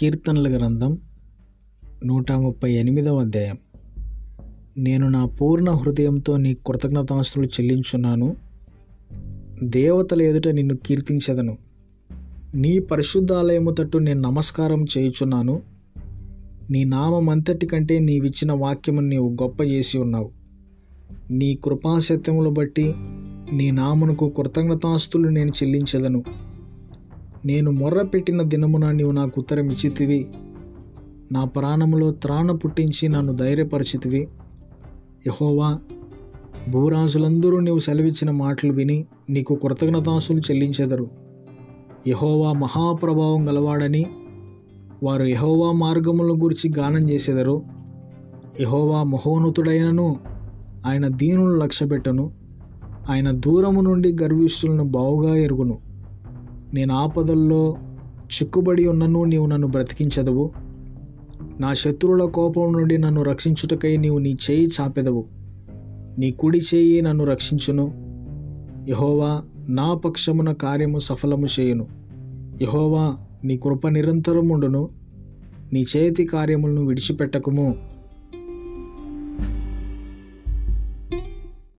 కీర్తనల గ్రంథం నూట ముప్పై ఎనిమిదవ అధ్యాయం. నేను నా పూర్ణ హృదయంతో నీ కృతజ్ఞతాస్తులు చెల్లించున్నాను. దేవతల ఎదుట నిన్ను కీర్తించదను. నీ పరిశుద్ధాలయము తట్టు నేను నమస్కారం చేయుచున్నాను. నీ నామంతటి కంటే నీవిచ్చిన వాక్యము నీవు గొప్ప చేసి ఉన్నావు. నీ కృపాసత్యములు బట్టి నీ నామునకు కృతజ్ఞతాస్తులు నేను చెల్లించదను. నేను మొర్రపెట్టిన దినమున నీవు నాకు ఉత్తరం ఇచ్చితివి. నా ప్రాణములో త్రాణ పుట్టించి నన్ను ధైర్యపరిచితివి. యహోవా భూరాజులందరూ నీవు సెలవిచ్చిన మాటలు విని నీకు కృతజ్ఞతాసులు చెల్లించెదరు. యహోవా మహాప్రభావం గలవాడని వారు యహోవా మార్గముల గురించి గానం చేసెదరు. యహోవా మహోన్నతుడైనను ఆయన దీనులను లక్ష్యపెట్టను. ఆయన దూరము నుండి గర్విష్ఠులను బావుగా ఎరుగును. నేను ఆపదల్లో చిక్కుబడి ఉన్నను నీవు నన్ను బ్రతికించదవు. నా శత్రువుల కోపం నుండి నన్ను రక్షించుటకై నీవు నీ చేయి చాపెదవు. నీ కుడి చేయి నన్ను రక్షించును. యహోవా నా పక్షమున కార్యము సఫలము చేయును. యహోవా నీ కృప నిరంతరముండును. నీ చేతి కార్యములను విడిచిపెట్టకుము.